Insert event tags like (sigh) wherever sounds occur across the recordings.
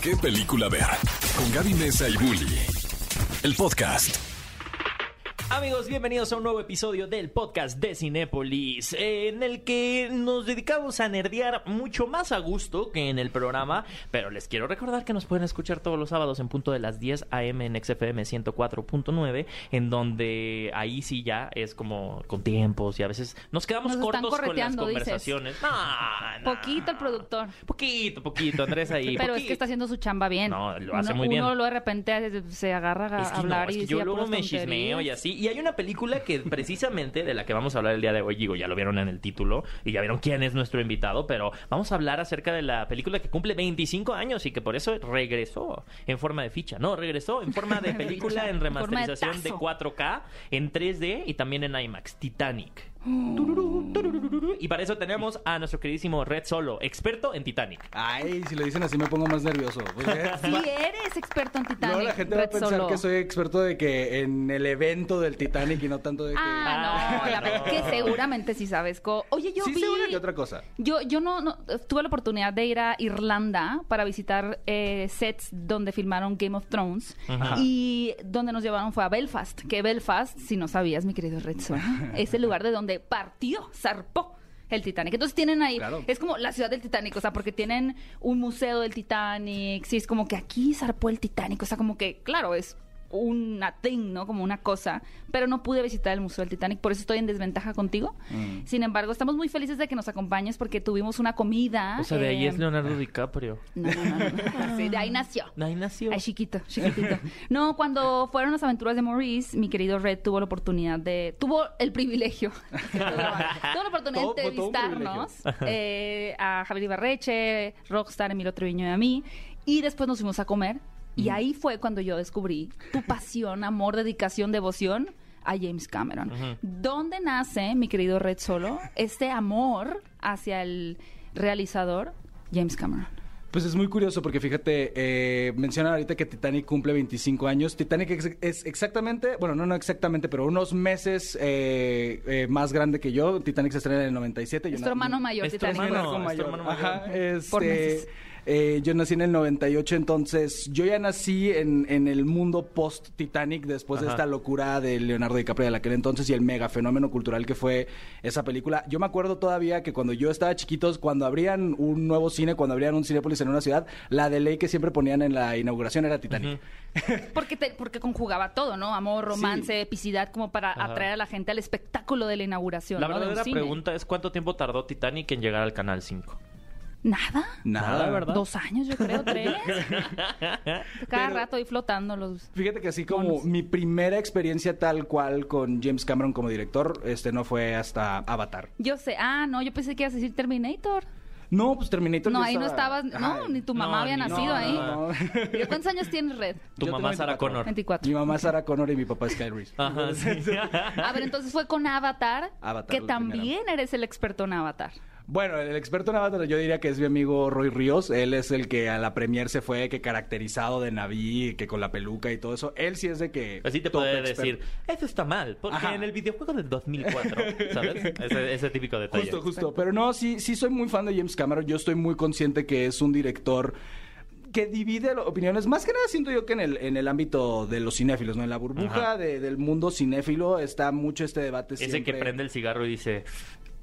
qué película ver. Con Gaby Mesa y Bully. El podcast. Amigos, bienvenidos a un nuevo episodio del podcast de Cinépolis, en el que nos dedicamos a nerdear mucho más a gusto que en el programa, pero les quiero recordar que nos pueden escuchar todos los sábados en punto de las 10 a.m. en XFM 104.9, en donde ahí sí ya es como con tiempos y a veces nos quedamos Nos cortos con las dices. conversaciones. No, no. Poquito el productor. Poquito, poquito, Andrés ahí. (laughs) Pero es que está haciendo su chamba bien. No, lo hace Uno- muy bien. Uno lo de repente se agarra a Es que hablar no, es y que yo decía luego me chismeo y así. Y hay una película que (laughs) precisamente de la que vamos a hablar el día de hoy, digo, ya lo vieron en el título y ya vieron quién es nuestro invitado, pero vamos a hablar acerca de la película que cumple 25 años y que por eso regresó en forma de ficha. No, regresó en forma de (laughs) película en de remasterización de tazo. 4K, en 3D y también en IMAX, Titanic. Oh. Y para eso tenemos a nuestro queridísimo Red Solo, experto en Titanic. Ay, si lo dicen así me pongo más nervioso. porque- (laughs) Sí eres experto en Titanic. Luego la gente va a pensar Solo. que soy experto de que en el evento del Titanic y no tanto de que... Ah, no, la verdad que seguramente sí sabes. co- Oye, yo sí, vi... una que otra cosa. Yo, yo no, no- tuve la oportunidad de ir a Irlanda para visitar eh, sets donde filmaron Game of Thrones Ajá. y donde nos llevaron fue a Belfast, que Belfast, si no sabías, mi querido Red Sol, (laughs) es el lugar de donde partió, zarpó el Titanic. Entonces tienen ahí, Claro. es como la ciudad del Titanic, o sea, porque tienen un museo del Titanic, sí, es como que aquí zarpó el Titanic, o sea, como que, claro, es una thing, ¿no? Como una cosa, pero no pude visitar el Museo del Titanic, por eso estoy en desventaja contigo. Mm. Sin embargo, estamos muy felices de que nos acompañes porque tuvimos una comida. O sea, de ahí eh, es Leonardo DiCaprio. No, no, no, no. Sí, de ahí nació. De ahí nació. Ay, chiquito, chiquitito. No, cuando fueron las aventuras de Maurice, mi querido Red tuvo la oportunidad de... Tuvo el privilegio. (laughs) tuvo la oportunidad Todo- de entrevistarnos eh, a Javier Ibarreche, Rockstar, Emilio Treviño y a mí. Y después nos fuimos a comer. Y ahí fue cuando yo descubrí tu pasión, amor, dedicación, devoción a James Cameron. ¿Dónde nace, mi querido Red Solo, este amor hacia el realizador James Cameron? Pues es muy curioso porque fíjate, eh, mencionan ahorita que Titanic cumple 25 años. Titanic es, es exactamente, bueno, no, no exactamente, pero unos meses eh, eh, más grande que yo. Titanic se estrena en el 97. yo Es tu hermano mayor, Titanic. hermano. Hijo es tu hermano mayor. Ajá, Por este, meses. Eh, yo nací en el 98, entonces yo ya nací en, en el mundo post-Titanic después de esta locura de Leonardo DiCaprio de aquel entonces y el mega fenómeno cultural que fue esa película. Yo me acuerdo todavía que cuando yo estaba chiquitos, cuando abrían un nuevo cine, cuando abrían un Cinépolis en una ciudad, la de ley que siempre ponían en la inauguración era Titanic. (laughs) Porque, te- porque conjugaba todo, ¿no? Amor, romance, epicidad, como para Ajá. atraer a la gente al espectáculo de la inauguración. La verdadera pregunta es cuánto tiempo tardó Titanic en llegar al canal 5. ¿Nada? Nada, ¿verdad? Dos años, yo creo, (laughs) tres. Cada Pero- rato ahí flotando los... Fíjate que así como mi primera experiencia tal cual con James Cameron como director, este no fue hasta Avatar. Yo sé, ah, no, yo pensé que ibas a decir Terminator. No, pues Terminator. No, ahí no estaba- estabas, no, ni tu No, mamá había nacido no, ahí. No, no. ¿Y ¿Cuántos años tienes, Red? (laughs) Tu Yo mamá 24. Connor. 24. Mi mamá Sarah Connor y mi papá Sky Reese. Ajá, sí. (laughs) A ver, entonces fue con Avatar, Avatar, que también eres el experto en Avatar. Bueno, el experto en Avatar yo diría que es mi amigo Roy Ríos. Él es el que a la premier se fue, que caracterizado de Naví, que con la peluca y todo eso. Él sí es de que... Así te puede decir, eso está mal, porque Ajá. en el videojuego del 2004, ¿sabes? (laughs) Ese, ese típico detalle. Justo, justo. Pero no, sí, sí soy muy fan de James Cameron. Yo estoy muy consciente que es un director que divide opiniones. Más que nada siento yo que en el, en el ámbito de los cinéfilos, ¿no? En la burbuja de- del mundo cinéfilo está mucho este debate Ese siempre. que prende el cigarro y dice,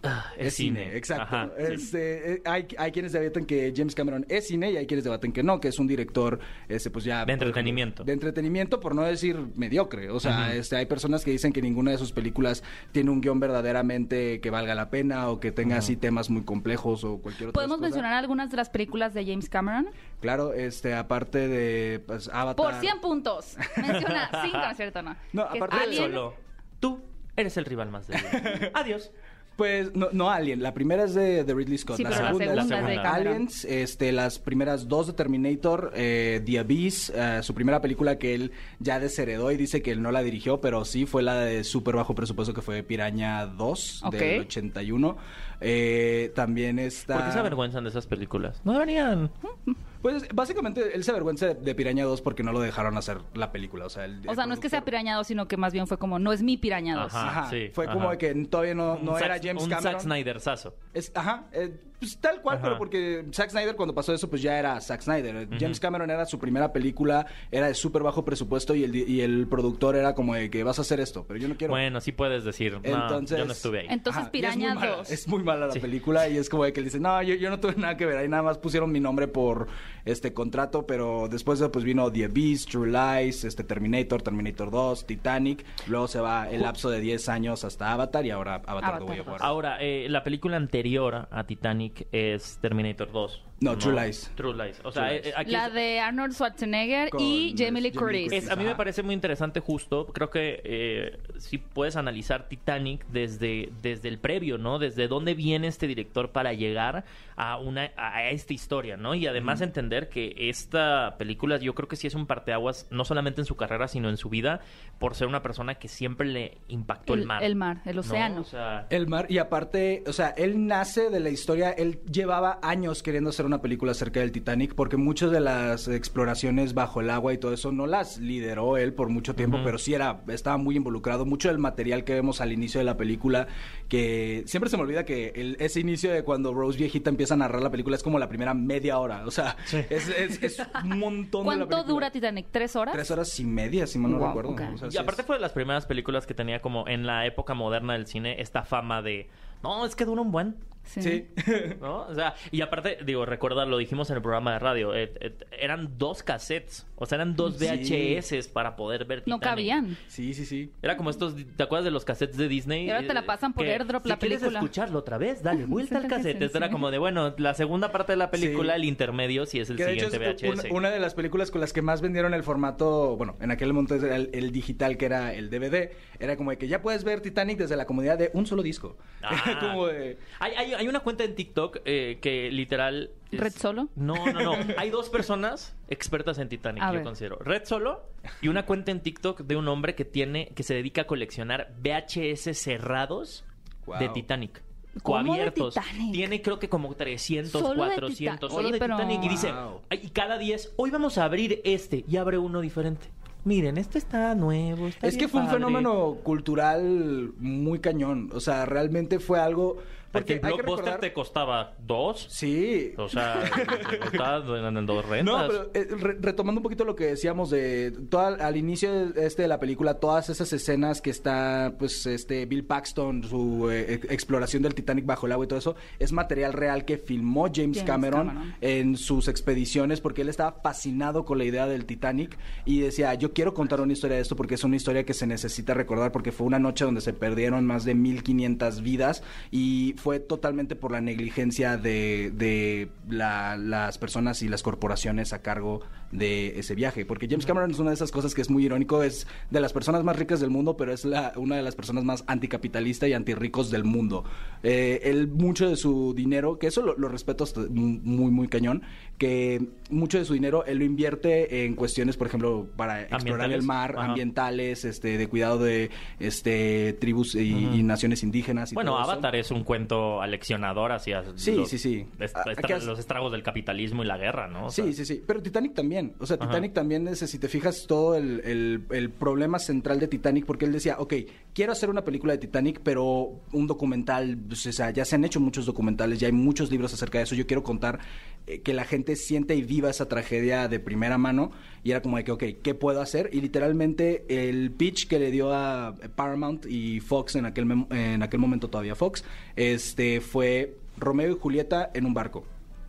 "Ah, es, Es cine, exacto. Ajá. Este, eh, hay, hay quienes debatan que James Cameron es cine y hay quienes debaten que no, que es un director este, pues ya, De entretenimiento. De entretenimiento, por no decir mediocre. O sea, este, hay personas que dicen que ninguna de sus películas tiene un guion verdaderamente que valga la pena o que tenga así temas muy complejos o cualquier otra ¿Podemos cosa. mencionar algunas de las películas de James Cameron? Claro, este, aparte de pues, Avatar. Por 100 puntos. Menciona (laughs) 5, ¿no es cierto? No, No, Que aparte de Solo, tú eres el rival más débil. (laughs) Adiós. Pues no, no Alien, la primera es de, de Ridley Scott. Sí, la, pero la segunda, es de. Cameron. Aliens, este, las primeras dos de Terminator, eh, The Abyss, eh, su primera película que él ya desheredó y dice que él no la dirigió, pero sí fue la de súper bajo presupuesto que fue Piraña 2 Ok. del 81. Eh, también está... ¿Por qué se avergüenzan de esas películas? No deberían. (laughs) Pues básicamente él se avergüenza de, de Piraña 2 porque no lo dejaron hacer la película. O sea, el- O el sea, no es que sea Piraña 2, sino que más bien fue como, no es mi Piraña 2. Ajá. Ajá, sí, fue ajá. como de que todavía no, no Un era James un Cameron. Zack Snydersazo. Es, ajá, eh, pues, tal cual, Ajá. pero porque Zack Snyder cuando pasó eso, pues ya era Zack Snyder. James Cameron era su primera película, era de súper bajo presupuesto y el, y el productor era como de que vas a hacer esto, pero yo no quiero. Bueno, sí puedes decir. No, Entonces- yo no estuve ahí. Entonces, Ajá, y es muy Piraña mala, 2. Es muy mala la Sí. película y es como de que él dice, no, yo, yo no tuve nada que ver, ahí nada más pusieron mi nombre por este contrato, pero después de, pues vino The Beast, True Lies, este Terminator, Terminator 2, Titanic, luego se va el lapso de 10 años hasta Avatar y ahora Avatar, Avatar The Way of. Water. Ahora, eh, la película anterior a Titanic es Terminator 2. No, True Lies. True Lies. O sea, True eh, aquí La es- de Arnold Schwarzenegger Con, y Jamie Lee Jamie Lee Curtis. Curtis. Es- a mí me Ajá. parece muy interesante justo, creo que eh, si puedes analizar Titanic desde, desde el previo, ¿no? Desde dónde viene este director para llegar a una a esta historia, ¿no? Y además entender que esta película yo creo que sí es un parteaguas, no solamente en su carrera, sino en su vida, por ser una persona que siempre le impactó el, El- mar. el mar, el ¿no? océano. O sea, El mar, y aparte, o sea, él nace de la historia, él llevaba años queriendo hacer una película acerca del Titanic, porque muchas de las exploraciones bajo el agua y todo eso no las lideró él por mucho tiempo, pero sí era, estaba muy involucrado. Mucho del material que vemos al inicio de la película, que siempre se me olvida que el- ese inicio de cuando Rose viejita empieza a narrar la película es como la primera media hora, o sea, es, es- es (laughs) un montón de la ¿Cuánto dura Titanic? ¿Tres horas? Tres horas y media, si mal no Wow, recuerdo. ok. O sea, Y sí aparte es- fue de las primeras películas que tenía como en la época moderna del cine esta fama de, no, es que dura un buen. Sí. Sí. (laughs) ¿No? O sea, y aparte, digo, recuerda, lo dijimos en el programa de radio, eh, eh, eran dos cassettes, o sea, eran dos Sí. VHS para poder ver No Titanic. cabían. sí, sí, sí. Era como estos, ¿te acuerdas de los cassettes de Disney? Y ahora te la pasan por Que, airdrop si la quieres película. escucharlo otra vez, dale (laughs) vuelta al cassette. Esto era como de, bueno, la segunda parte de la película, Sí. el intermedio, si es el Que de hecho siguiente es VHS. una, una de las películas con las que más vendieron el formato, bueno, en aquel momento era el, el digital que era el DVD, era como de que ya puedes ver Titanic desde la comodidad de un solo disco. (laughs) Ah. Como de... Hay, hay, hay una cuenta en TikTok eh, que literal... es- ¿Red Solo? No, no, no. (laughs) Hay dos personas expertas en Titanic, A yo ver. considero. Red Solo y una cuenta en TikTok de un hombre que tiene, que se dedica a coleccionar VHS cerrados Wow. de Titanic. ¿Cómo de. Titanic? Tiene creo que como 300, Solo de 400. Tita- Solo Oye, de pero- Titanic. Y dice, Wow. "Ay, y cada 10, hoy vamos a abrir este y abre uno diferente. Miren, este está nuevo. está Es que fue un padre". fenómeno cultural muy cañón. O sea, realmente fue algo... Porque el blockbuster recordar... te costaba dos. Sí. O sea, te costaba en dos rentas. No, pero eh, re- retomando un poquito lo que decíamos de toda, al inicio de, este, de la película, todas esas escenas que está, pues, este Bill Paxton, su eh, ex- exploración del Titanic bajo el agua y todo eso, es material real que filmó James, James Cameron, Cameron. en sus expediciones porque él estaba fascinado con la idea del Titanic y decía, yo quiero contar una historia de esto porque es una historia que se necesita recordar porque fue una noche donde se perdieron más de 1500 vidas y fue totalmente por la negligencia de, de la- las personas y las corporaciones a cargo de ese viaje. Porque James Cameron es una de esas cosas que es muy irónico, es de las personas más ricas del mundo, pero es la, una de las personas más anticapitalista y antirricos del mundo. Eh, él, mucho de su dinero, que eso lo, lo respeto hasta muy, muy cañón, que mucho de su dinero él lo invierte en cuestiones, por ejemplo, para explorar el mar, Ajá. ambientales, este, de cuidado de este tribus y, naciones indígenas. Y Bueno, todo eso. Avatar es un cuento aleccionador hacia Sí, los, sí, sí. est- Ah, estra- ¿qué has- los estragos del capitalismo y la guerra, ¿no? O Sí, sea, sí, sí. Pero Titanic también. O sea, Ajá. Titanic también es, si te fijas, todo el, el- el problema central de Titanic, porque él decía, ok, quiero hacer una película de Titanic, pero un documental, pues, o sea, ya se han hecho muchos documentales, ya hay muchos libros acerca de eso. Yo quiero contar eh, que la gente siente y viva esa tragedia de primera mano. Y era como de que, ok, ¿qué puedo hacer? Y literalmente el pitch que le dio a Paramount y Fox en aquel, en aquel momento todavía Fox, este fue Romeo y Julieta en un barco.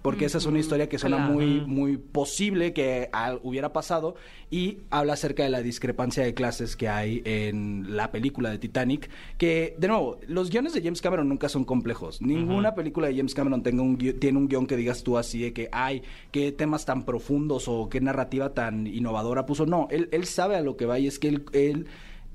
Porque esa es una historia que suena Claro. muy, muy posible que al- hubiera pasado y habla acerca de la discrepancia de clases que hay en la película de Titanic, que de nuevo, los guiones de James Cameron nunca son complejos. Ninguna película de James Cameron tenga un tiene un guion que digas tú así de que, ay, qué temas tan profundos o qué narrativa tan innovadora puso. No, él, él sabe a lo que va y es que él... él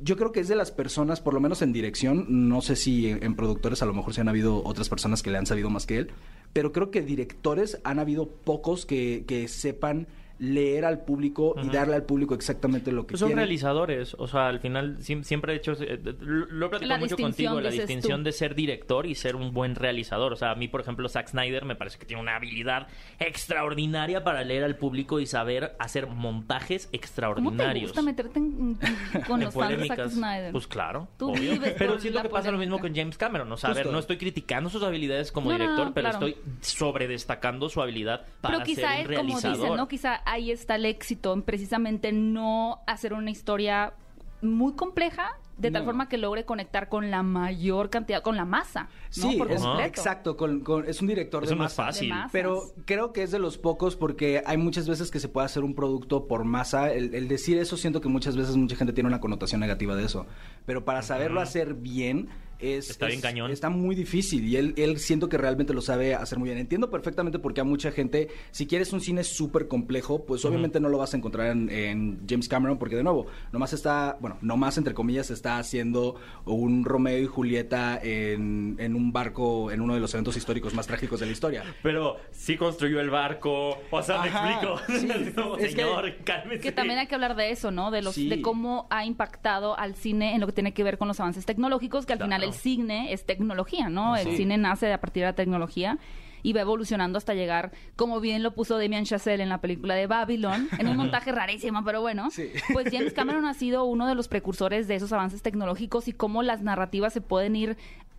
yo creo que es de las personas, por lo menos en dirección, no sé si en, en productores a lo mejor se han habido otras personas que le han sabido más que él, pero creo que directores han habido pocos que, que sepan leer al público y darle al público exactamente lo que Pues son quiere. realizadores, o sea, al final siempre he hecho, lo he platicado La mucho distinción, contigo, la distinción tú. de ser director y ser un buen realizador. O sea, a mí, por ejemplo, Zack Snyder me parece que tiene una habilidad extraordinaria para leer al público y saber hacer montajes ¿Cómo te extraordinarios. gusta meterte en- en- con En (laughs) los fans de Zack. Snyder? Pues claro. Tú obvio. vives Pero siento que pasa lo mismo con James Cameron. O sea, a ver, Justo. no estoy criticando sus habilidades como No, no, director, no, pero claro. estoy sobredestacando su habilidad para Pero quizá ser un es como realizador. dicen, ¿no? Quizá ahí está el éxito en precisamente no hacer una historia muy compleja de tal No. forma que logre conectar con la mayor cantidad, con la masa, ¿no? Sí, Por es, exacto, con- con- es un director Eso de no es masa. fácil. De. Pero creo que es de los pocos porque hay muchas veces que se puede hacer un producto por masa. El, el decir eso siento que muchas veces mucha gente tiene una connotación negativa de eso. Pero para saberlo hacer bien es... Está bien es- cañón. Está muy difícil y él, él siento que realmente lo sabe hacer muy bien. Entiendo perfectamente porque a mucha gente, si quieres un cine súper complejo, pues obviamente no lo vas a encontrar en, en James Cameron porque de nuevo, nomás está, bueno, nomás entre comillas está haciendo un Romeo y Julieta en, en un barco en uno de los eventos históricos más trágicos de la historia. Pero sí construyó el barco. O sea, Ajá, me explico. sí. (laughs) No, Es que- señor, cálmese. Que también hay que hablar de eso, ¿no? De los, Sí. de cómo ha impactado al cine en lo que tiene que ver con los avances tecnológicos, que al Claro. final el cine es tecnología, ¿no? El Sí. cine nace a partir de la tecnología y va evolucionando hasta llegar, como bien lo puso Damien Chazelle en la película de Babylon, en un montaje rarísimo, pero bueno. Sí. Pues James Cameron ha sido uno de los precursores de esos avances tecnológicos y cómo las narrativas se pueden ir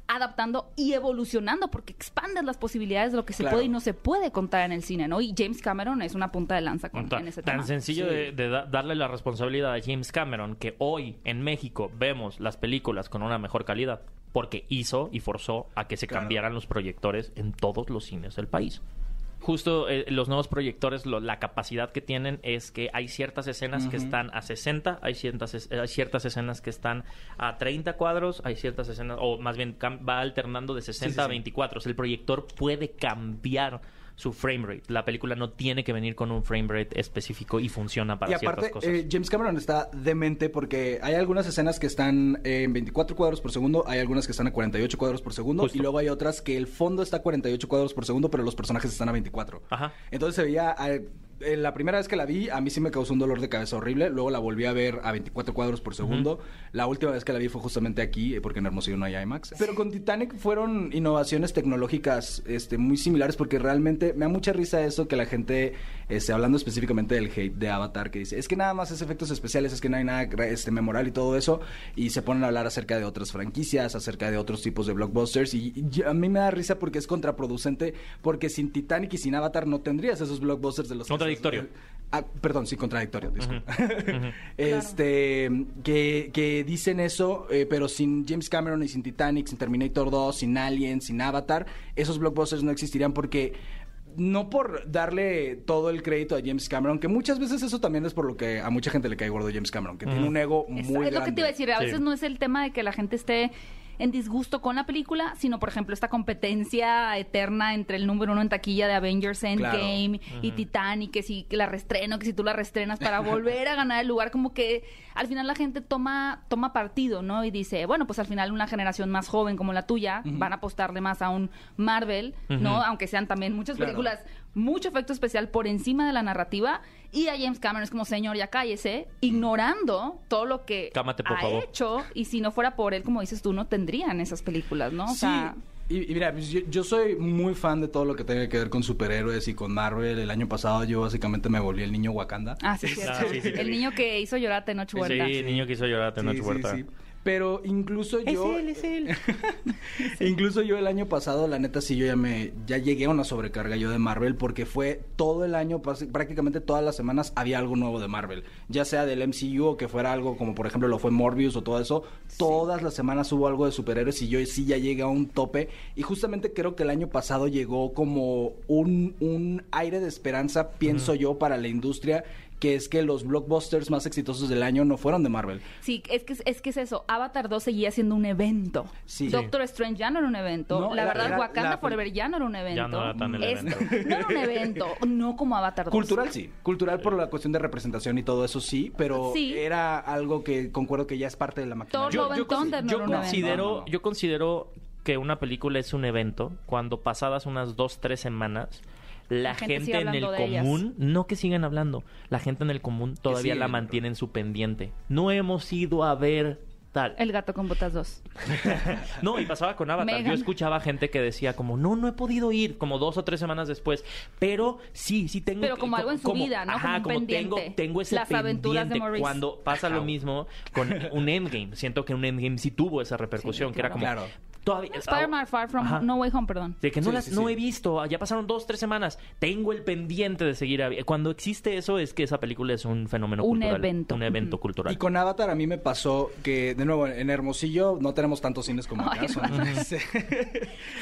adaptando y evolucionando porque expanden las posibilidades de lo que se Claro. puede y no se puede contar en el cine, ¿no? Y James Cameron es una punta de lanza con, Tan, en ese tan tema. sencillo Sí. de, de da- darle la responsabilidad a James Cameron que hoy en México vemos las películas con una mejor calidad porque hizo y forzó a que se Claro. cambiaran los proyectores en todos los cines del país. Justo eh, los nuevos proyectores, lo- la capacidad que tienen es que hay ciertas escenas que están a 60, hay ciertas, es- hay ciertas escenas que están a 30 cuadros, hay ciertas escenas, o más bien va alternando de 60 Sí, sí, a sí. 24. O sea, el proyector puede cambiar su frame rate. La película no tiene que venir con un frame rate específico y funciona para y aparte, ciertas cosas. eh, James Cameron está demente porque hay algunas escenas que están en 24 cuadros por segundo, hay algunas que están a 48 cuadros por segundo, Justo. y luego hay otras que el fondo está a 48 cuadros por segundo, pero los personajes están a 24. Ajá. Entonces se veía... eh, eh, la primera vez que la vi, a mí sí me causó un dolor de cabeza horrible. Luego la volví a ver a 24 cuadros por segundo. La última vez que la vi fue justamente aquí, eh, porque en Hermosillo no hay IMAX. Pero con Titanic fueron innovaciones tecnológicas este, muy similares, porque realmente me da mucha risa eso que la gente, este, hablando específicamente del hate de Avatar, que dice, es que nada más es efectos especiales, es que no hay nada este, memorable y todo eso. Y se ponen a hablar acerca de otras franquicias, acerca de otros tipos de blockbusters. Y, y a mí me da risa porque es contraproducente, porque sin Titanic y sin Avatar no tendrías esos blockbusters de los que Contradictorio. Ah, perdón, sí, contradictorio, disculpa. (laughs) Este, que, que dicen eso, eh, pero sin James Cameron y sin Titanic, sin Terminator 2, sin Alien, sin Avatar, esos blockbusters no existirían porque no por darle todo el crédito a James Cameron, que muchas veces eso también es por lo que a mucha gente le cae gordo James Cameron, que tiene un ego muy Es, grande. es lo que te iba a decir, a Sí. veces no es el tema de que la gente esté en disgusto con la película, sino por ejemplo esta competencia eterna entre el número uno en taquilla de Avengers Endgame y Titanic, que si la restreno, que si tú la restrenas para (laughs) volver a ganar el lugar, como que al final la gente toma, toma partido, ¿no? Y dice, bueno, pues al final una generación más joven como la tuya van a apostarle más a un Marvel, ¿no? Aunque sean también muchas Claro. Mucho efecto especial por encima de la narrativa, y a James Cameron es como, señor, ya cállese, ignorando todo lo que Cámate, por ha favor. hecho, y si no fuera por él, como dices tú, no tendrían esas películas, ¿no? O Sí, sea, y, y mira, pues yo, yo soy muy fan de todo lo que tenga que ver con superhéroes y con Marvel. El año pasado yo básicamente me volví el niño Wakanda. ah, sí. Ah, sí, sí, el sí. niño que hizo llorar a Tenoch Sí, Huerta. niño quiso llorar a Tenoch Sí, sí, Huerta. Pero incluso yo... es él. (laughs) Incluso yo el año pasado, la neta, sí, yo ya me, ya llegué a una sobrecarga yo de Marvel porque fue todo el año, prácticamente todas las semanas había algo nuevo de Marvel. Ya sea del MCU o que fuera algo como por ejemplo lo fue Morbius o todo eso. Todas las semanas hubo algo de superhéroes y yo sí ya llegué a un tope. Y justamente creo que el año pasado llegó como un, un aire de esperanza, pienso yo, para la industria que es que los blockbusters más exitosos del año no fueron de Marvel. Sí, es que, es que es eso. Avatar 2 seguía siendo un evento. Sí. Doctor Strange ya no era un evento. No, la verdad, era Wakanda la- Forever ya no era un evento. Ya no era tan el evento. (laughs) No era un evento, no como Avatar 2. Cultural sí, cultural por la cuestión de representación y todo eso sí, pero Sí. era algo que concuerdo que ya es parte de la maquinaria. Con- no yo evento. considero, No, no, no. yo considero que una película es un evento cuando pasadas unas dos, tres semanas la, La gente en el común, no que sigan hablando, la gente en el común todavía la mantiene en su pendiente. No hemos ido a ver tal. El gato con botas 2. (laughs) No, y pasaba con Avatar. Megan. Yo escuchaba gente que decía como, no, no he podido ir, como dos o tres semanas después. Pero sí, sí tengo... Pero que- como algo en su como- vida, ¿no? Ajá, Como un tengo, pendiente. tengo ese Las aventuras de pendiente. Maurice. Cuando pasa lo mismo con un Endgame. Siento que un Endgame sí tuvo esa repercusión, Sí, que era como... Claro. Todavía, Spider-Man Far From Ajá. No Way Home, perdón. De que no Sí, las sí, no sí. he visto, ya pasaron dos, tres semanas. Tengo el pendiente de seguir. a- Cuando existe eso, es que esa película es un fenómeno Un cultural. evento. Un evento cultural. Y con Avatar a mí me pasó que, de nuevo, en Hermosillo no tenemos tantos cines como acá. son- (laughs) Sí.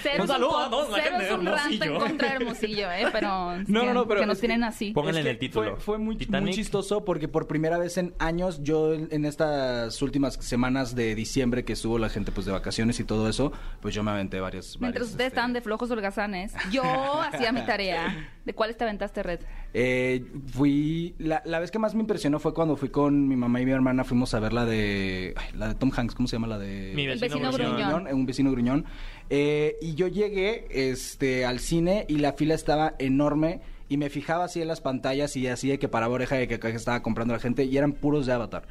Cero Un a todos la cero gente es de un Hermosillo. contra Hermosillo, ¿eh? Pero, (laughs) No, no, no, pero que nos tienen así. Pónganle en el título. Fue, fue muy, muy chistoso porque por primera vez en años, yo en en estas últimas semanas de diciembre que estuvo la gente pues de vacaciones y todo eso, pues yo me aventé varios. Mientras varios, ustedes este, estaban de flojos holgazanes, yo (laughs) hacía mi tarea. ¿De cuáles te aventaste, Red? Eh, fui. La, la vez que más me impresionó fue cuando fui con mi mamá y mi hermana. Fuimos a ver la de. ay, la de Tom Hanks, ¿cómo se llama? La de. Mi El vecino, vecino gruñón. gruñón. eh, un vecino gruñón. Eh, y yo llegué este, al cine y la fila estaba enorme. Y me fijaba así en las pantallas y así de que paraba oreja de que, que estaba comprando la gente. Y eran puros de Avatar.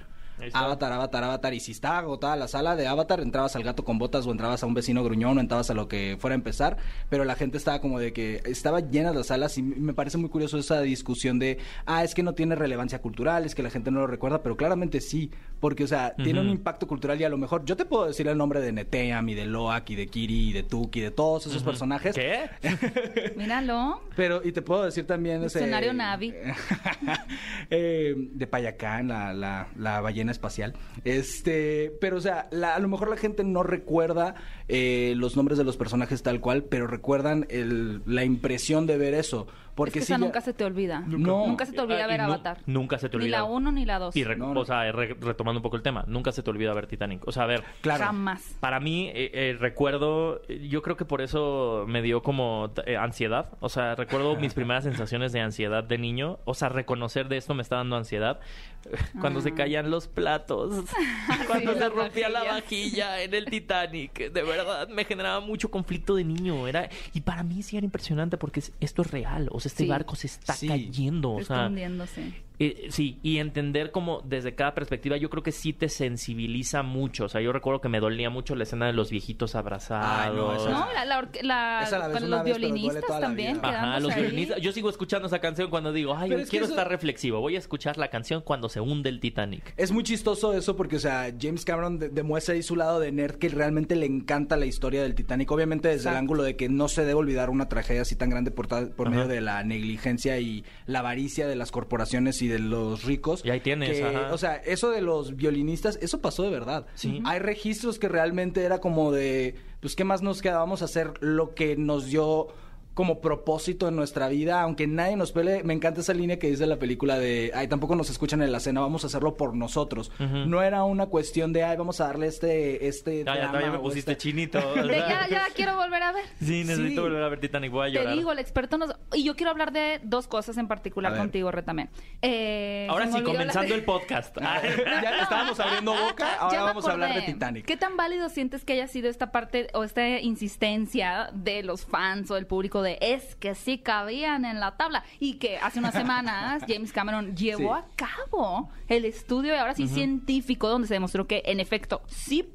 Avatar, Avatar, Avatar. Y si estaba agotada la sala de Avatar, entrabas al gato con botas o entrabas a un vecino gruñón o entrabas a lo que fuera a empezar. Pero la gente estaba como de que estaba llena las salas y me parece muy curioso esa discusión de, ah, es que no tiene relevancia cultural, es que la gente no lo recuerda, pero claramente sí, porque, o sea, tiene un impacto cultural y a lo mejor yo te puedo decir el nombre de Neteam y de Loak y de Kiri y de Tuki y de todos esos personajes. ¿Qué? (laughs) Míralo. Pero, y te puedo decir también ese... Diccionario Navi. (laughs) eh, de Payacán, la, la, la ballena espacial. Este, pero, o sea, la- a lo mejor la gente no recuerda eh, los nombres de los personajes tal cual, pero recuerdan el- la impresión de ver eso. Porque es que sí esa ya- nunca se te olvida. No. Nunca se te olvida Ah, ver Avatar. Nunca se te Ni olvida. la 1 ni la 2. Y re- No, no. o sea, re- retomando un poco el tema, nunca se te olvida ver Titanic. O sea, a ver, Claro. Jamás. para mí, eh, eh, recuerdo, eh, yo creo que por eso me dio como eh, ansiedad. O sea, recuerdo mis primeras sensaciones de ansiedad de niño. O sea, reconocer de esto me está dando ansiedad. (laughs) Cuando se caían los platos. (laughs) (laughs) Cuando Ah. Sí, se rompía la vajilla en el Titanic. De verdad, me generaba mucho conflicto de niño. Era, y para mí sí era impresionante porque es- esto es real. O sea, este Sí. barco se está Sí. cayendo. O Está sea, hundiéndose. Eh, sí, y entender como desde cada perspectiva, yo creo que sí te sensibiliza mucho. O sea, yo recuerdo que me dolía mucho la escena de los viejitos abrazados. esa- No, la, la, la- Esa la con los vez, violinistas también. Ajá, los ahí. violinistas. Yo sigo escuchando esa canción cuando digo, ay, es que quiero eso- estar reflexivo. Voy a escuchar la canción cuando se hunde el Titanic. Es muy chistoso eso porque, o sea, James Cameron de- demuestra ahí su lado de nerd que realmente le encanta la historia del Titanic. Obviamente desde el ángulo de que no se debe olvidar una tragedia así tan grande por, por medio de la negligencia y la avaricia de las corporaciones y de los ricos. Y ahí tienes, que, ajá. O sea, eso de los violinistas, eso pasó de verdad. Sí. Hay registros que realmente era como de, pues, ¿qué más nos queda? Vamos a hacer lo que nos dio como propósito en nuestra vida, aunque nadie nos pele, me encanta esa línea que dice la película de, ay, tampoco nos escuchan en la cena, vamos a hacerlo por nosotros. No era una cuestión de, ay, vamos a darle este, este Ya, ya, drama ya me pusiste este- chinito. (laughs) De ya, (laughs) ya quiero volver a ver. Sí, necesito Sí. volver a ver Titanic. Voy a Te digo, el experto nos... Y yo quiero hablar de dos cosas en particular contigo, Re, también. Eh, Ahora sí, la- comenzando el podcast. (laughs) Ya estábamos abriendo boca, ahora vamos a hablar de. Titanic. ¿Qué tan válido sientes que haya sido esta parte o esta insistencia de los fans o del público de es que sí cabían en la tabla? Y que hace unas semanas (laughs) James Cameron llevó Sí. a cabo el estudio, y ahora sí científico, donde se demostró que en efecto sí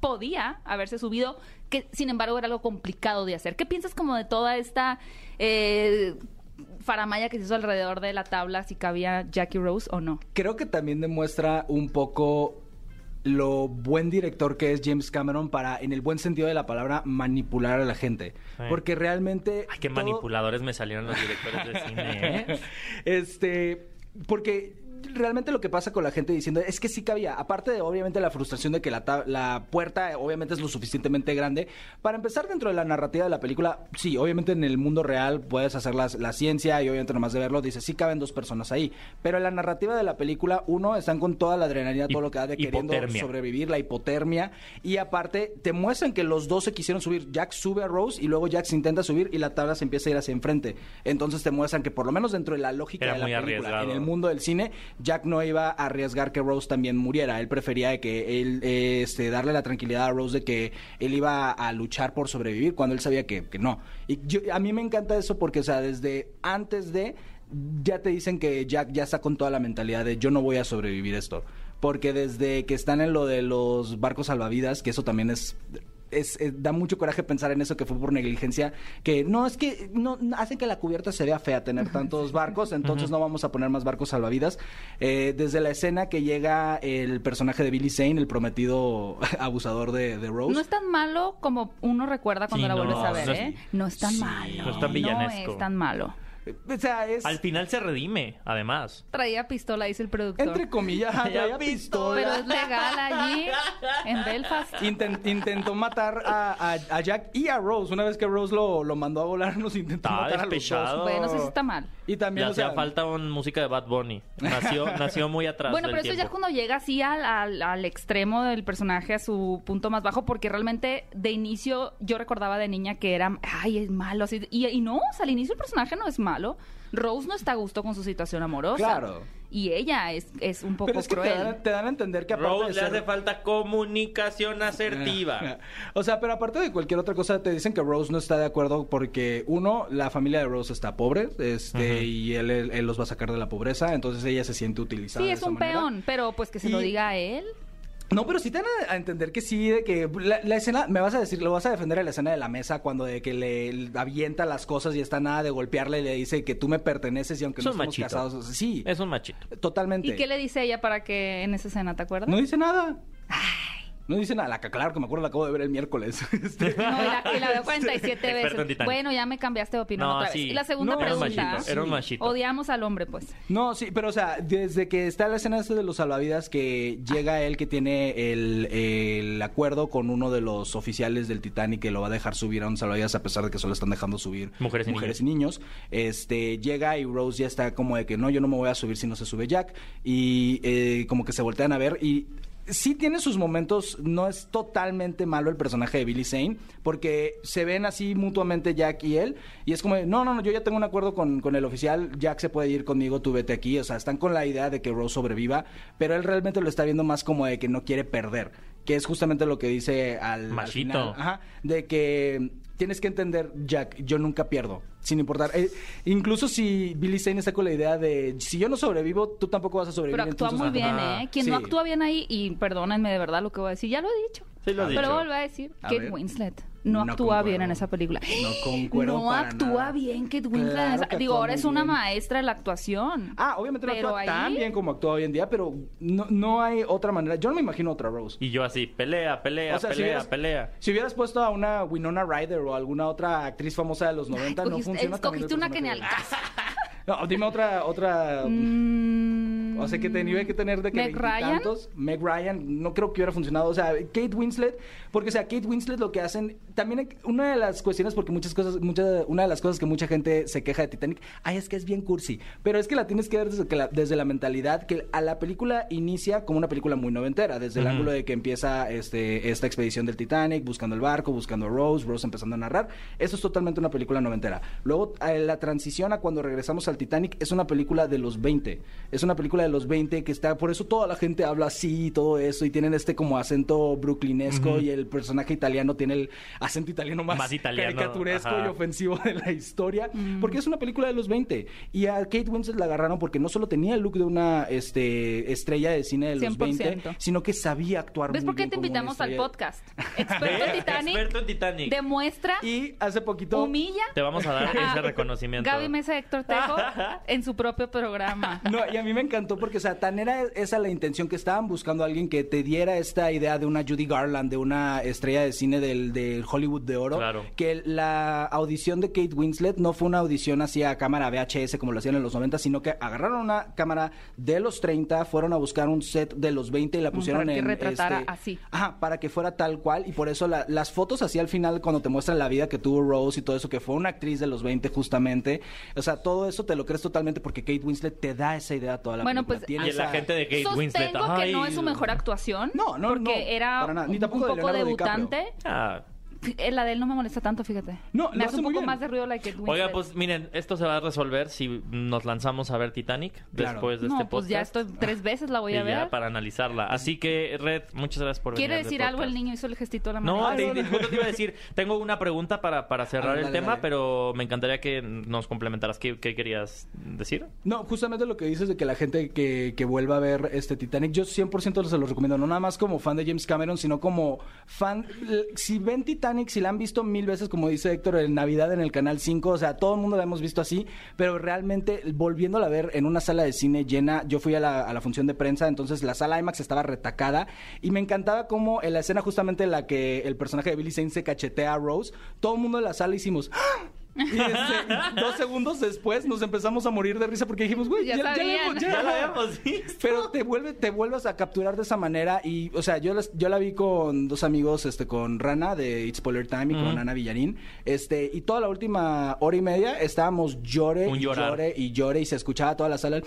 podía haberse subido, que sin embargo era algo complicado de hacer. ¿Qué piensas como de toda esta eh, faramaya que se hizo alrededor de la tabla, si cabía Jackie Rose o no? Creo que también demuestra un poco lo buen director que es James Cameron para, en el buen sentido de la palabra, manipular a la gente. Sí. Porque realmente... Ay, qué todo- manipuladores me salieron los directores de cine, ¿eh? (laughs) este, porque realmente lo que pasa con la gente diciendo es que sí cabía, aparte de obviamente la frustración de que la, la puerta obviamente es lo suficientemente grande, para empezar dentro de la narrativa de la película, sí, obviamente en el mundo real puedes hacer las- la, ciencia y obviamente nomás de verlo dices, sí caben dos personas ahí, pero en la narrativa de la película, uno, están con toda la adrenalina, todo lo que da de queriendo hipotermia. sobrevivir, la hipotermia, y aparte te muestran que los dos se quisieron subir, Jack sube a Rose y luego Jack se intenta subir y la tabla se empieza a ir hacia enfrente, entonces te muestran que por lo menos dentro de la lógica Era de la película, arriesgado. en el mundo del cine, Jack no iba a arriesgar que Rose también muriera. Él prefería de que él, eh, este, darle la tranquilidad a Rose de que él iba a luchar por sobrevivir cuando él sabía que, que no. Y yo, a mí me encanta eso porque, o sea, desde antes de ya te dicen que Jack ya está con toda la mentalidad de yo no voy a sobrevivir esto. Porque desde que están en lo de los barcos salvavidas, que eso también es es, da mucho coraje pensar en eso que fue por negligencia, que no es que no hace que la cubierta se vea fea tener (laughs) tantos barcos, entonces no vamos a poner más barcos salvavidas. Eh, desde la escena que llega el personaje de Billy Zane, el prometido (laughs) abusador de, de Rose. No es tan malo como uno recuerda cuando Sí, la no, vuelves a no ver, es- ¿eh? No es tan sí, malo. no es tan villanesco. No es tan malo. O sea, es Al final se redime, además. Traía pistola, dice el productor. entre comillas, traía pistola. Pero es legal allí, en Belfast. Inten- intentó matar a, a- a Jack y a Rose. Una vez que Rose lo, lo mandó a volar, nos intentó Estaba matar a los despechado. dos. Bueno, eso sí está mal. Y Le también, o hacía sea, falta un música de Bad Bunny. Nació, (laughs) nació muy atrás Bueno, del pero eso ya tiempo. cuando llega así al, al- al extremo del personaje, a su punto más bajo, porque realmente de inicio yo recordaba de niña que era, ay, es malo, así, y, y no, o sea, al inicio el personaje no es malo. Rose no está a gusto con su situación amorosa. Claro. Y ella es, es un poco Pero es que te cruel. dan, te dan a entender que aparte Rose de le ser... hace falta comunicación asertiva. (laughs) O sea, pero aparte de cualquier otra cosa, te dicen que Rose no está de acuerdo porque, uno, la familia de Rose está pobre este, y él, él- él los va a sacar de la pobreza, entonces ella se siente utilizada. Sí, de es esa un manera. peón, pero pues que se lo diga a él. No, pero sí te dan a, a entender que sí, de que la, la escena, me vas a decir, lo vas a defender en la escena de la mesa cuando de que le, le avienta las cosas y está nada de golpearle y le dice que tú me perteneces y aunque Es no estamos casados, o sea, sí, Es un machito. totalmente. ¿Y qué le dice ella para que en esa escena, te acuerdas? No dice nada. No dice nada. La, claro que me acuerdo, la acabo de ver el miércoles. (laughs) Este, No, y la, y la veo 47 Experto en veces. Titanic. Bueno, ya me cambiaste de opinión No, otra vez. sí. Y la segunda No, Era un pregunta. machito. Era un machito. Odiamos al hombre, pues. No, sí, pero o sea, desde que está la escena esta de los salvavidas que llega él que tiene el, el acuerdo con uno de los oficiales del Titanic que lo va a dejar subir a un salvavidas a pesar de que solo están dejando subir Mujeres y y niños. Este, llega y Rose ya está como de que no, yo no me voy a subir si no se sube Jack y eh, como que se voltean a ver y sí tiene sus momentos, no es totalmente malo el personaje de Billy Zane, porque se ven así mutuamente Jack y él, y es como, no, no, no, yo ya tengo un acuerdo con, con el oficial, Jack se puede ir conmigo, tú vete aquí, o sea, están con la idea de que Rose sobreviva, pero él realmente lo está viendo más como de que no quiere perder, que es justamente lo que dice al, al Machito. final. Ajá, de que tienes que entender, Jack, yo nunca pierdo, sin importar. Eh, incluso si Billy Zane está con la idea de, si yo no sobrevivo, tú tampoco vas a sobrevivir. Pero actúa entonces- muy bien, ajá. ¿eh? Quien no actúa bien ahí, y perdónenme de verdad lo que voy a decir, ya lo he dicho. Sí lo Pero vuelvo a decir, A Kate ver. Winslet no, No actúa concuerdo. bien en esa película. No concuerdo No para actúa nada. bien Kate Winslet en Claro que Digo, ahora es una bien. maestra de la actuación. Ah, obviamente no Pero actúa tan ahí- bien como actúa hoy en día, pero no, no hay otra manera. Yo no me imagino otra Rose. Y yo así, pelea, pelea, O sea, si pelea, hubieras- pelea. Si hubieras puesto a una Winona Ryder o alguna otra actriz famosa de los 90, no funciona tan escogiste una que ni al caso. No, dime otra, otra... Mm, O sea, que tenía que tener de que Meg Ryan. veintitantos. Meg Ryan, no creo que hubiera funcionado. O sea, Kate Winslet, porque, o sea, Kate Winslet lo que hacen. También hay- una de las cuestiones, porque muchas cosas, mucha, una de las cosas que mucha gente se queja de Titanic, ay, es que es bien cursi. Pero es que la tienes que ver desde, que la, desde la mentalidad que a la película inicia como una película muy noventera, desde el ángulo de que empieza este, esta expedición del Titanic, buscando el barco, buscando a Rose, Rose empezando a narrar. Eso es totalmente una película noventera. Luego, eh, la transición a cuando regresamos al Titanic es una película de los 20. Es una película de los 20 que está, por eso toda la gente habla así y todo eso, y tienen este como acento brooklinesco, y el personaje italiano tiene el acento italiano más, Más italiano, caricaturesco ajá. y ofensivo de la historia, porque es una película de los 20. Y a Kate Winslet la agarraron porque no solo tenía el look de una este, estrella de cine de los 100%. 20, sino que sabía actuar ¿Ves muy por qué bien te invitamos al podcast? (laughs) Experto en Titanic. Experto en Titanic. Demuestra, Y hace poquito... humilla. Te vamos a dar (laughs) a ese reconocimiento. Gaby Mesa Héctor Tejo (laughs) en su propio programa. No, y a mí me encantó porque, o sea, tan era esa la intención que estaban buscando a alguien que te diera esta idea de una Judy Garland, de una estrella de cine del, del Hollywood de oro. Claro. Que la audición de Kate Winslet no fue una audición así a cámara VHS como lo hacían en los 90, sino que agarraron una cámara de los 30, fueron a buscar un set de los 20 y la pusieron para que en. retratara este- así. Ajá, para que fuera tal cual. Y por eso la- las fotos así al final, cuando te muestran la vida que tuvo Rose y todo eso, que fue una actriz de los 20 justamente. O sea, todo eso te lo crees totalmente porque Kate Winslet te da esa idea toda la Bueno, película. Pues, Y la gente de Kate Sostengo Winslet. que ay. no es su mejor actuación. No, no, Porque no, era para nada. Ni un- tampoco un de poco debutante. Ah, La de él no me molesta tanto, fíjate. No, me lo hace hace un poco bien. más de ruido la que Oiga, pues miren, esto se va a resolver si nos lanzamos a ver Titanic Claro. después de No, este pues podcast. ya estoy tres veces la voy (laughs) a Y ya ver. para analizarla. Así que, Red, muchas gracias por ¿Quiere venir. decir algo el niño? Hizo el gestito de la No, mano. te, te- justo te iba a decir, tengo una pregunta para, para cerrar A ver, el dale, tema, dale. pero me encantaría que nos complementaras. ¿Qué, qué querías decir? No, justamente lo que dices de que la gente que, que vuelva a ver este Titanic, yo 100% se los recomiendo, no nada más como fan de James Cameron, sino como fan, si ven Titanic, si la han visto mil veces, como dice Héctor, en Navidad en el Canal 5, o sea, todo el mundo la hemos visto así, pero realmente volviéndola a ver en una sala de cine llena, yo fui a la, a la función de prensa, entonces la sala IMAX estaba retacada y me encantaba como en la escena justamente en la que el personaje de Billy Zane se cachetea a Rose, todo el mundo en la sala hicimos... ¡Ah! Y este, dos segundos después nos empezamos a morir de risa porque dijimos, güey, Ya ya, ya, ya Ya la- (laughs) hemos visto. Pero te vuelve, te vuelves a capturar de esa manera y, o sea, yo las- yo la vi con dos amigos, este, con Rana de It's Spoiler Time y con. Ana Villarín, este, y toda la última hora y media estábamos llore y llore y llore y se escuchaba toda la sala. Y,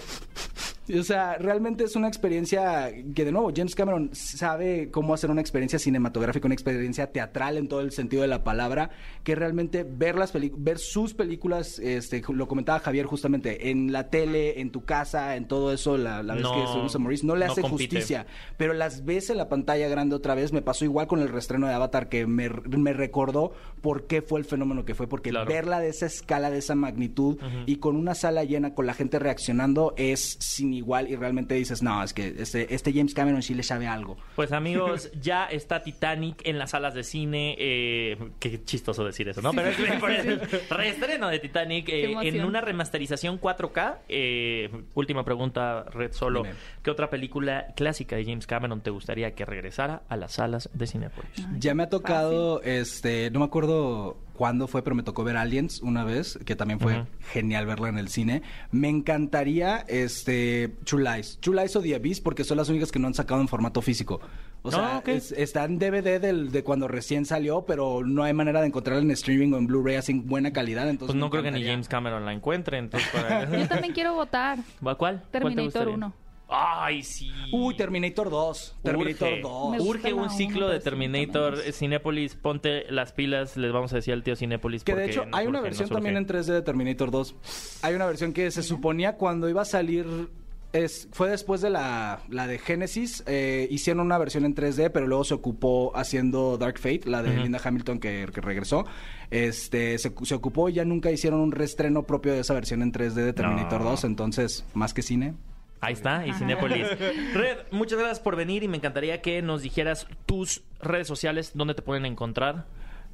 O sea, realmente es una experiencia que, de nuevo, James Cameron sabe cómo hacer una experiencia cinematográfica, una experiencia teatral en todo el sentido de la palabra, que realmente ver las ver sus películas, este, lo comentaba Javier justamente, en la tele, en tu casa, en todo eso, la, la vez No, que estuvimos en Maurice, no le no hace compite. justicia, pero las ves en la pantalla grande otra vez, me pasó igual con el restreno de Avatar, que me, me recordó por qué fue el fenómeno que fue, porque Claro. verla de esa escala, de esa magnitud, y con una sala llena, con la gente reaccionando, es sin igual, y realmente dices, no, es que este, este James Cameron sí le sabe algo. Pues (laughs) amigos, ya está Titanic en las salas de cine. eh, qué chistoso decir eso, ¿no? Pero es que por el reestreno de Titanic eh, en una remasterización 4K. eh, última pregunta, Red Solo. Dime. ¿Qué otra película clásica de James Cameron te gustaría que regresara a las salas de Cinepolis? Ya me ha tocado, este, no me acuerdo cuándo fue, pero me tocó ver Aliens una vez, que también fue genial verla en el cine. Me encantaría, este, True Lies. True Lies o The Abyss, porque son las únicas que no han sacado en formato físico. O sea, es- está en DVD del, de cuando recién salió, pero no hay manera de encontrarla en streaming o en Blu-ray así en buena calidad. Entonces Pues no creo que ni. James Cameron la encuentre, entonces para... (laughs) Yo también quiero votar. ¿Va cuál? ¿Cuál te Terminator gustaría? 1. Ay, sí. Uy, Terminator 2. Terminator Urge. 2. Me gusta Urge la un uno, ciclo de pero sí, Terminator. también. Cinépolis, ponte las pilas, les vamos a decir al tío Cinépolis. Que de porque hecho nos hay una urge, versión nos también en 3D de Terminator 2. Hay una versión que se suponía cuando iba a salir es, fue después de la, la de Genesis, eh, hicieron una versión en 3D, pero luego se ocupó haciendo Dark Fate, la de Ujú. Linda Hamilton que, que regresó. Este, se, se ocupó y ya nunca hicieron un reestreno propio de esa versión en 3D de Terminator No. 2, entonces, más que cine. Ahí está, y Cinépolis. (laughs) Red, muchas gracias por venir y me encantaría que nos dijeras tus redes sociales, dónde te pueden encontrar.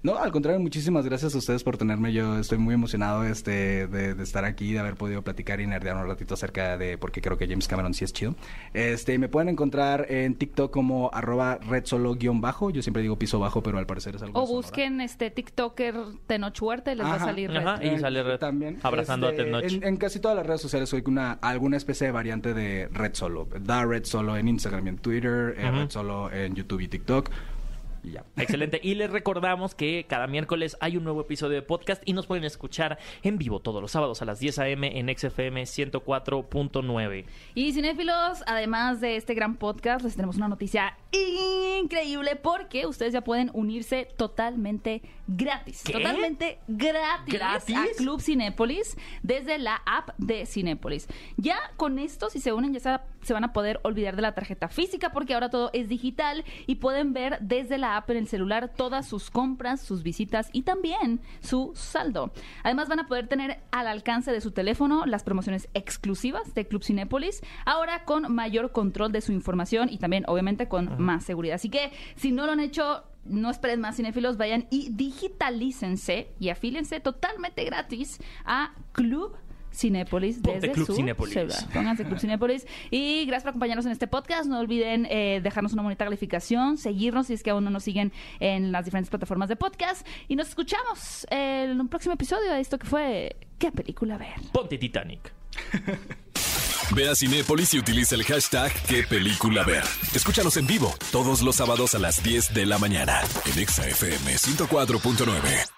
No, al contrario, muchísimas gracias a ustedes por tenerme. Yo estoy muy emocionado este, de, de estar aquí, de haber podido platicar y nerdear un ratito acerca de porque creo que James Cameron sí es chido. Este, me pueden encontrar en TikTok como arroba red solo guion bajo. Yo siempre digo piso bajo, pero al parecer es algo O busquen este TikToker Tenoch Huerta y les va a salir red. Ajá. Y sale Red también abrazando a Este, Ted Notch. En, en casi todas las redes sociales soy una alguna especie de variante de Red Solo. Da Red Solo en Instagram y en Twitter, eh. Red Solo en YouTube y TikTok. Y ya. Excelente. Y les recordamos que cada miércoles hay un nuevo episodio de podcast y nos pueden escuchar en vivo todos los sábados a las 10 a.m. en XFM 104.9. Y cinéfilos, además de este gran podcast, les tenemos una noticia increíble porque ustedes ya pueden unirse totalmente gratis. ¿Qué? Totalmente gratis, ¿Gratis? a Club Cinépolis desde la app de Cinépolis. Ya con esto, si se unen, ya se, se van a poder olvidar de la tarjeta física porque ahora todo es digital y pueden ver desde la app en el celular todas sus compras, sus visitas y también su saldo. Además van a poder tener al alcance de su teléfono las promociones exclusivas de Club Cinépolis, ahora con mayor control de su información y también obviamente con más seguridad. Así que si no lo han hecho, no esperen más cinéfilos, vayan y digitalícense y afílense totalmente gratis a Club Cinépolis Ponte desde Club su Cinépolis. celular. Pónganse Club Cinépolis. Y gracias por acompañarnos en este podcast. No olviden eh, dejarnos una bonita calificación, seguirnos si es que aún no nos siguen en las diferentes plataformas de podcast. Y nos escuchamos en un próximo episodio de esto que fue ¿Qué película ver? Ponte Titanic. (laughs) Ve a Cinépolis y utiliza el hashtag qué película ver. Escúchanos en vivo todos los sábados a las 10 de la mañana en Exa FM 104.9.